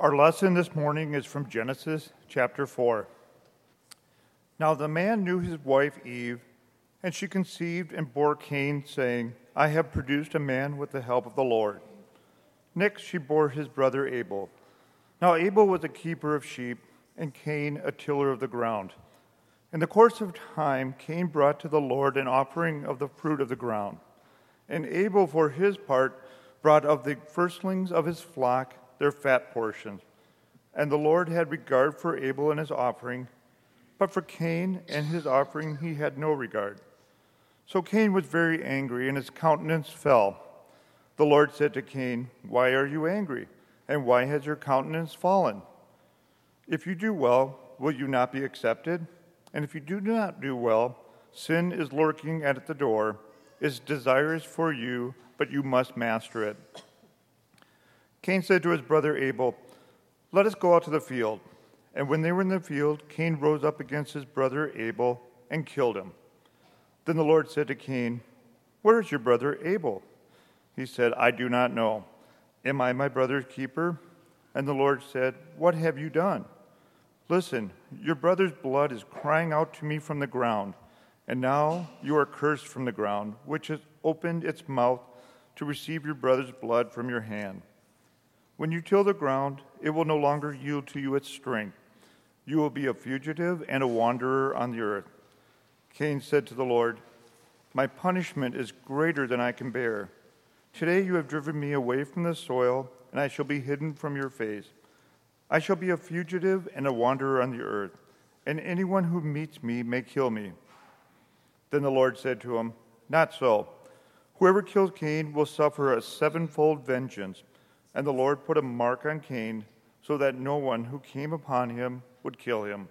Our lesson this morning is from Genesis chapter 4. Now the man knew his wife Eve, and she conceived and bore Cain, saying, I have produced a man with the help of the Lord. Next she bore his brother Abel. Now Abel was a keeper of sheep, and Cain a tiller of the ground. In the course of time, Cain brought to the Lord an offering of the fruit of the ground. And Abel, for his part, brought of the firstlings of his flock their fat portions. And the Lord had regard for Abel and his offering, but for Cain and his offering he had no regard. So Cain was very angry, and his countenance fell. The Lord said to Cain, Why are you angry? And why has your countenance fallen? If you do well, will you not be accepted? And if you do not do well, sin is lurking at the door, is desirous for you, but you must master it. Cain said to his brother Abel, Let us go out to the field. And when they were in the field, Cain rose up against his brother Abel and killed him. Then the Lord said to Cain, Where is your brother Abel? He said, I do not know. Am I my brother's keeper? And the Lord said, What have you done? Listen, your brother's blood is crying out to me from the ground, and now you are cursed from the ground, which has opened its mouth to receive your brother's blood from your hand. When you till the ground, it will no longer yield to you its strength. You will be a fugitive and a wanderer on the earth. Cain said to the Lord, My punishment is greater than I can bear. Today you have driven me away from the soil, and I shall be hidden from your face. I shall be a fugitive and a wanderer on the earth, and anyone who meets me may kill me. Then the Lord said to him, Not so. Whoever kills Cain will suffer a sevenfold vengeance. And the Lord put a mark on Cain so that no one who came upon him would kill him.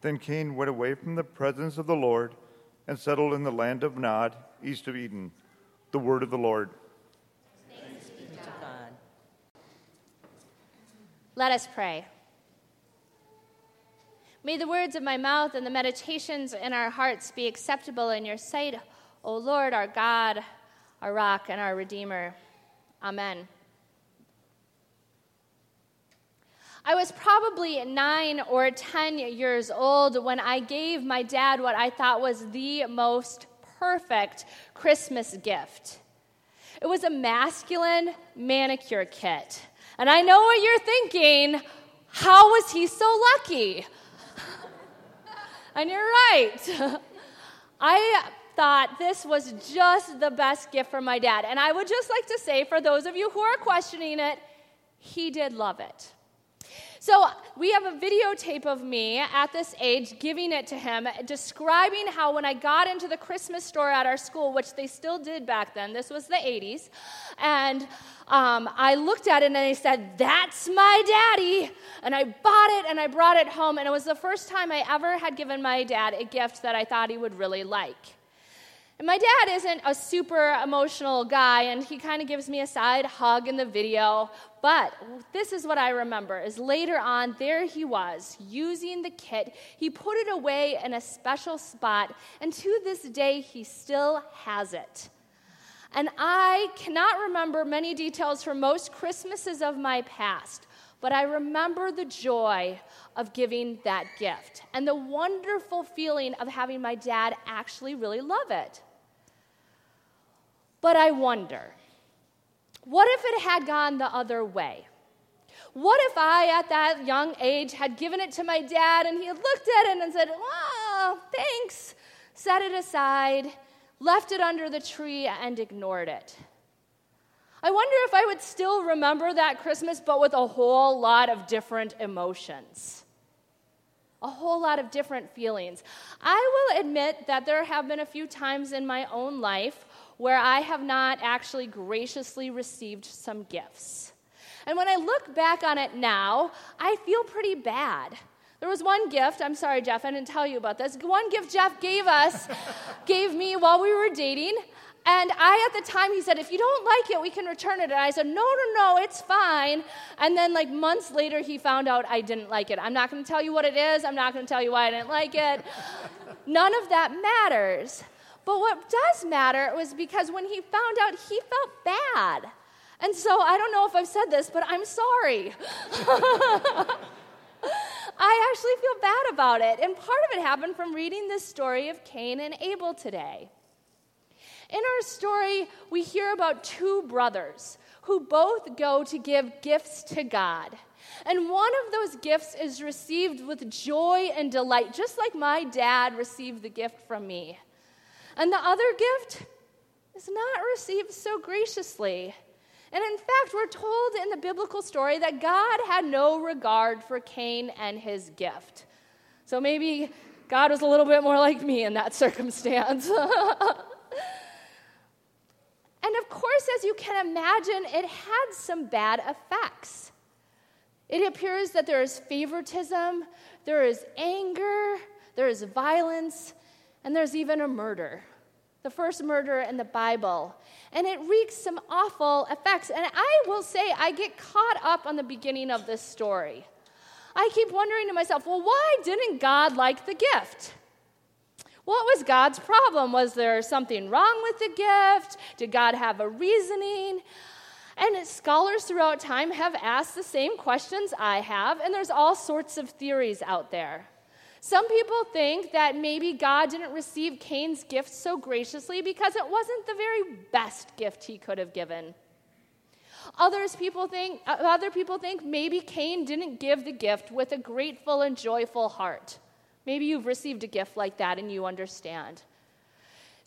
Then Cain went away from the presence of the Lord and settled in the land of Nod, east of Eden. The word of the Lord. Let us pray. May the words of my mouth and the meditations in our hearts be acceptable in your sight, O Lord, our God, our rock, and our Redeemer. Amen. I was probably nine or 10 years old when I gave my dad what I thought was the most perfect Christmas gift. It was a masculine manicure kit. And I know what you're thinking how was he so lucky? and you're right. I thought this was just the best gift for my dad. And I would just like to say, for those of you who are questioning it, he did love it. So we have a videotape of me at this age giving it to him, describing how when I got into the Christmas store at our school, which they still did back then, this was the 80s, and um, I looked at it and I said, That's my daddy. And I bought it and I brought it home, and it was the first time I ever had given my dad a gift that I thought he would really like. And my dad isn't a super emotional guy, and he kind of gives me a side hug in the video. But this is what I remember is later on, there he was using the kit. He put it away in a special spot, and to this day, he still has it. And I cannot remember many details from most Christmases of my past, but I remember the joy of giving that gift and the wonderful feeling of having my dad actually really love it. But I wonder what if it had gone the other way? What if I, at that young age, had given it to my dad and he had looked at it and said, Oh, thanks, set it aside, left it under the tree, and ignored it? I wonder if I would still remember that Christmas, but with a whole lot of different emotions. A whole lot of different feelings. I will admit that there have been a few times in my own life where I have not actually graciously received some gifts. And when I look back on it now, I feel pretty bad. There was one gift, I'm sorry, Jeff, I didn't tell you about this. One gift Jeff gave us, gave me while we were dating. And I, at the time, he said, if you don't like it, we can return it. And I said, no, no, no, it's fine. And then, like, months later, he found out I didn't like it. I'm not going to tell you what it is. I'm not going to tell you why I didn't like it. None of that matters. But what does matter was because when he found out, he felt bad. And so I don't know if I've said this, but I'm sorry. I actually feel bad about it. And part of it happened from reading this story of Cain and Abel today. In our story, we hear about two brothers who both go to give gifts to God. And one of those gifts is received with joy and delight, just like my dad received the gift from me. And the other gift is not received so graciously. And in fact, we're told in the biblical story that God had no regard for Cain and his gift. So maybe God was a little bit more like me in that circumstance. and of course, as you can imagine, it had some bad effects. It appears that there is favoritism, there is anger, there is violence, and there's even a murder the first murder in the Bible. And it wreaks some awful effects. And I will say, I get caught up on the beginning of this story. I keep wondering to myself, well, why didn't God like the gift? What was God's problem? Was there something wrong with the gift? Did God have a reasoning? And scholars throughout time have asked the same questions I have, and there's all sorts of theories out there. Some people think that maybe God didn't receive Cain's gift so graciously because it wasn't the very best gift he could have given. Others people think, uh, other people think maybe Cain didn't give the gift with a grateful and joyful heart. Maybe you've received a gift like that and you understand.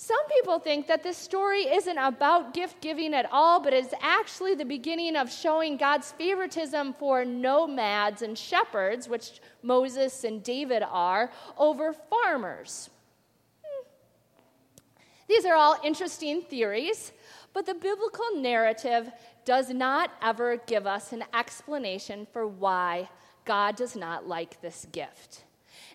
Some people think that this story isn't about gift giving at all, but is actually the beginning of showing God's favoritism for nomads and shepherds, which Moses and David are, over farmers. Hmm. These are all interesting theories, but the biblical narrative does not ever give us an explanation for why God does not like this gift.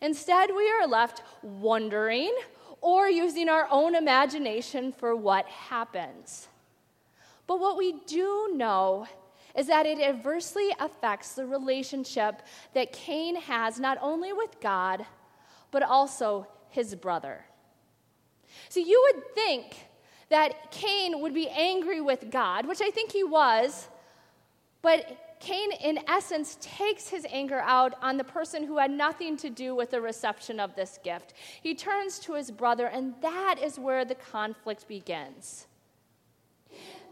Instead, we are left wondering or using our own imagination for what happens. But what we do know is that it adversely affects the relationship that Cain has not only with God, but also his brother. So you would think that Cain would be angry with God, which I think he was, but Cain, in essence, takes his anger out on the person who had nothing to do with the reception of this gift. He turns to his brother, and that is where the conflict begins.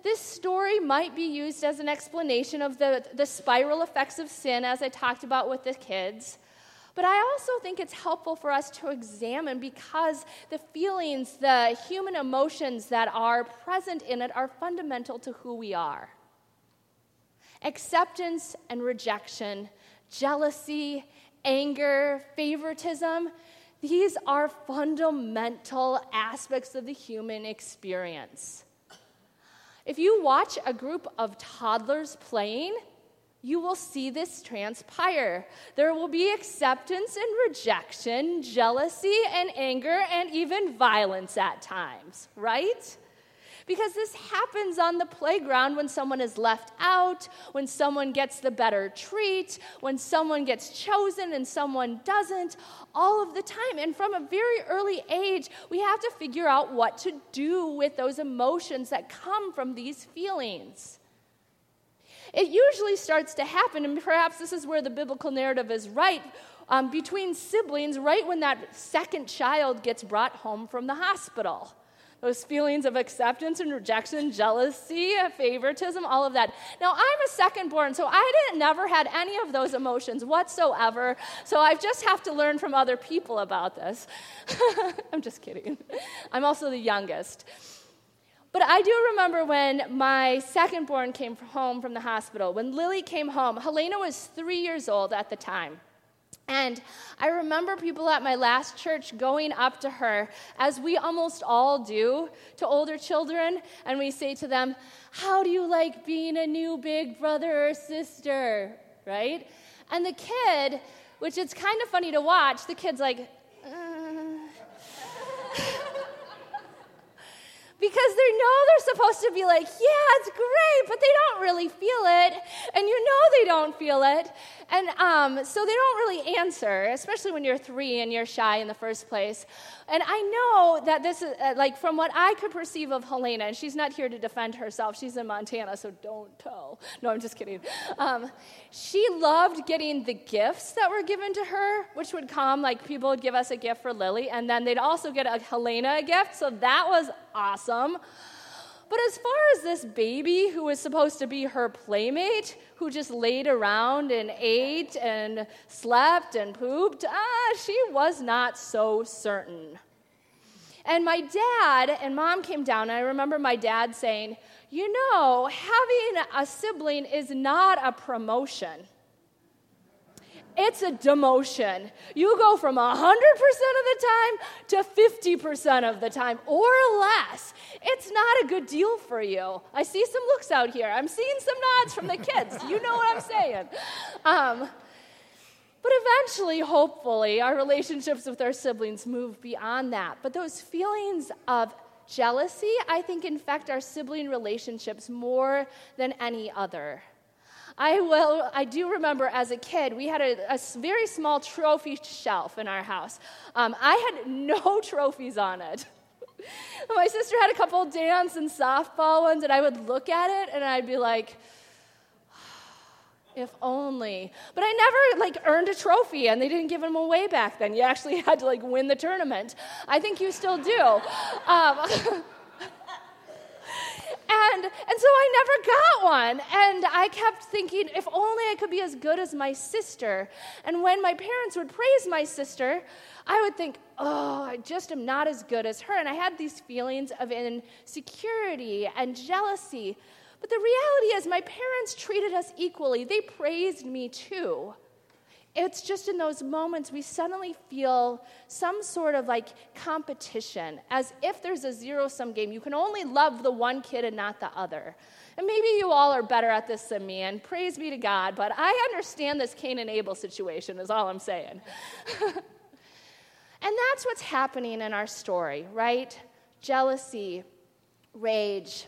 This story might be used as an explanation of the, the spiral effects of sin, as I talked about with the kids. But I also think it's helpful for us to examine because the feelings, the human emotions that are present in it are fundamental to who we are acceptance and rejection, jealousy, anger, favoritism. These are fundamental aspects of the human experience. If you watch a group of toddlers playing, you will see this transpire. There will be acceptance and rejection, jealousy and anger, and even violence at times, right? Because this happens on the playground when someone is left out, when someone gets the better treat, when someone gets chosen and someone doesn't, all of the time. And from a very early age, we have to figure out what to do with those emotions that come from these feelings. It usually starts to happen, and perhaps this is where the biblical narrative is right. Um, between siblings, right when that second child gets brought home from the hospital those feelings of acceptance and rejection, jealousy, favoritism, all of that. Now, I'm a second born, so I didn't never had any of those emotions whatsoever. So I just have to learn from other people about this. I'm just kidding. I'm also the youngest. But I do remember when my second born came home from the hospital. When Lily came home, Helena was three years old at the time. And I remember people at my last church going up to her, as we almost all do to older children, and we say to them, How do you like being a new big brother or sister? Right? And the kid, which it's kind of funny to watch, the kid's like, uh. because they know they're supposed to be like, yeah, it's great, but they don't really feel it. And you know they don't feel it. And um, so they don't really answer, especially when you're three and you're shy in the first place. And I know that this is, uh, like, from what I could perceive of Helena, and she's not here to defend herself, she's in Montana, so don't tell. No, I'm just kidding. Um, she loved getting the gifts that were given to her, which would come, like, people would give us a gift for Lily, and then they'd also get a Helena a gift, so that was awesome. But as far as this baby who was supposed to be her playmate, who just laid around and ate and slept and pooped, ah, she was not so certain. And my dad and mom came down, and I remember my dad saying, You know, having a sibling is not a promotion it's a demotion. You go from 100% of the time to 50% of the time or less. It's not a good deal for you. I see some looks out here. I'm seeing some nods from the kids. You know what I'm saying. Um, but eventually, hopefully, our relationships with our siblings move beyond that. But those feelings of jealousy, I think, infect our sibling relationships more than any other. I will. I do remember as a kid, we had a, a very small trophy shelf in our house. Um, I had no trophies on it. My sister had a couple dance and softball ones, and I would look at it and I'd be like, if only. But I never like earned a trophy, and they didn't give them away back then. You actually had to like win the tournament. I think you still do. Um, And, and so I never got one. And I kept thinking, if only I could be as good as my sister. And when my parents would praise my sister, I would think, oh, I just am not as good as her. And I had these feelings of insecurity and jealousy. But the reality is, my parents treated us equally. They praised me too it's just in those moments we suddenly feel some sort of like competition, as if there's a zero sum game. You can only love the one kid and not the other. And maybe you all are better at this than me, and praise be to God, but I understand this Cain and Abel situation, is all I'm saying. and that's what's happening in our story, right? Jealousy, rage,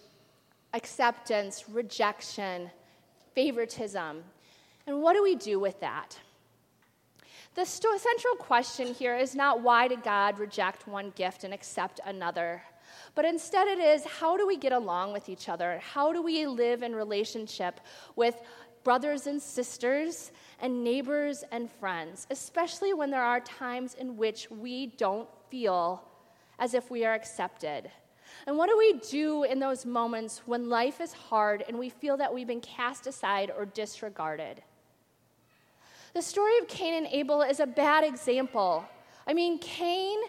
acceptance, rejection, favoritism. And what do we do with that? The st- central question here is not why did God reject one gift and accept another, but instead it is how do we get along with each other? How do we live in relationship with brothers and sisters and neighbors and friends, especially when there are times in which we don't feel as if we are accepted? And what do we do in those moments when life is hard and we feel that we've been cast aside or disregarded? The story of Cain and Abel is a bad example. I mean, Cain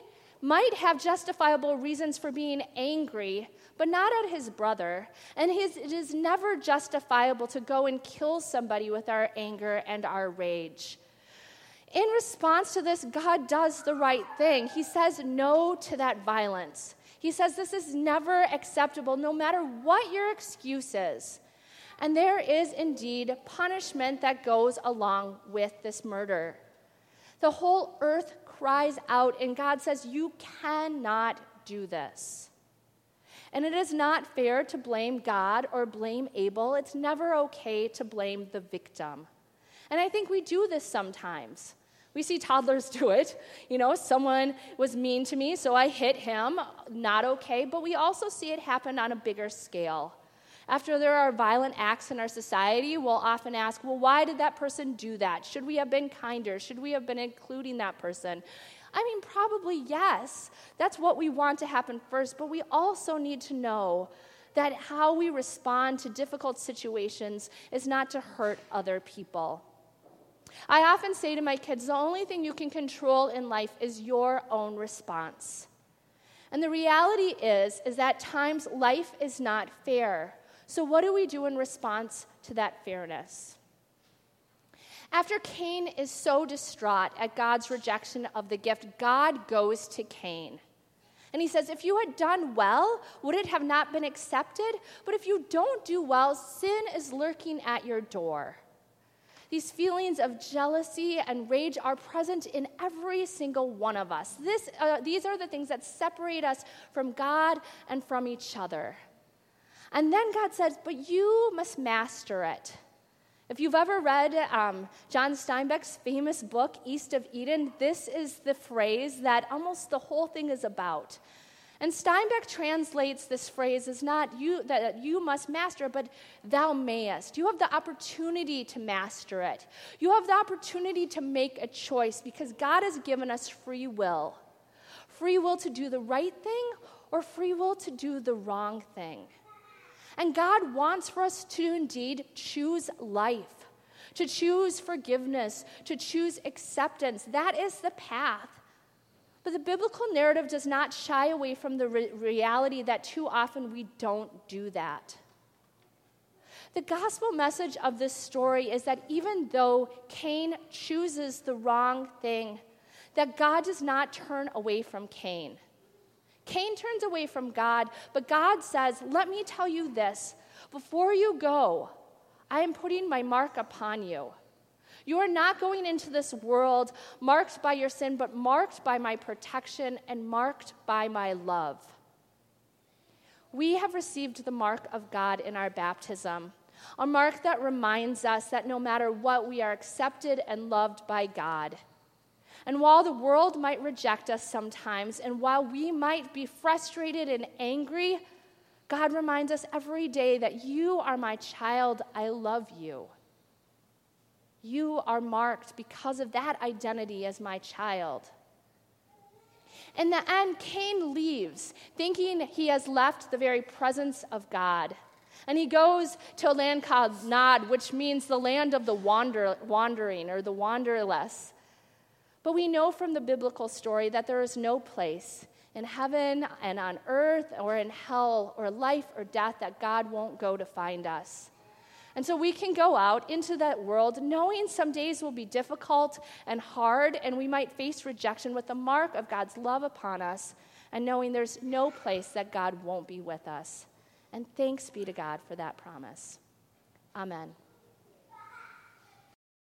might have justifiable reasons for being angry, but not at his brother. And his, it is never justifiable to go and kill somebody with our anger and our rage. In response to this, God does the right thing. He says no to that violence. He says this is never acceptable, no matter what your excuse is. And there is indeed punishment that goes along with this murder. The whole earth cries out, and God says, You cannot do this. And it is not fair to blame God or blame Abel. It's never okay to blame the victim. And I think we do this sometimes. We see toddlers do it. You know, someone was mean to me, so I hit him. Not okay. But we also see it happen on a bigger scale. After there are violent acts in our society, we'll often ask, well, why did that person do that? Should we have been kinder? Should we have been including that person? I mean, probably yes. That's what we want to happen first, but we also need to know that how we respond to difficult situations is not to hurt other people. I often say to my kids, the only thing you can control in life is your own response. And the reality is is that times life is not fair. So, what do we do in response to that fairness? After Cain is so distraught at God's rejection of the gift, God goes to Cain. And he says, If you had done well, would it have not been accepted? But if you don't do well, sin is lurking at your door. These feelings of jealousy and rage are present in every single one of us. This, uh, these are the things that separate us from God and from each other. And then God says, But you must master it. If you've ever read um, John Steinbeck's famous book, East of Eden, this is the phrase that almost the whole thing is about. And Steinbeck translates this phrase as not you that you must master, but thou mayest. You have the opportunity to master it. You have the opportunity to make a choice because God has given us free will. Free will to do the right thing or free will to do the wrong thing. And God wants for us to indeed choose life, to choose forgiveness, to choose acceptance. That is the path. But the biblical narrative does not shy away from the re- reality that too often we don't do that. The gospel message of this story is that even though Cain chooses the wrong thing, that God does not turn away from Cain. Cain turns away from God, but God says, Let me tell you this before you go, I am putting my mark upon you. You are not going into this world marked by your sin, but marked by my protection and marked by my love. We have received the mark of God in our baptism, a mark that reminds us that no matter what, we are accepted and loved by God. And while the world might reject us sometimes, and while we might be frustrated and angry, God reminds us every day that you are my child, I love you. You are marked because of that identity as my child. In the end, Cain leaves, thinking he has left the very presence of God. And he goes to a land called Nod, which means the land of the wander, wandering or the wanderless. But we know from the biblical story that there is no place in heaven and on earth or in hell or life or death that God won't go to find us. And so we can go out into that world knowing some days will be difficult and hard, and we might face rejection with the mark of God's love upon us, and knowing there's no place that God won't be with us. And thanks be to God for that promise. Amen.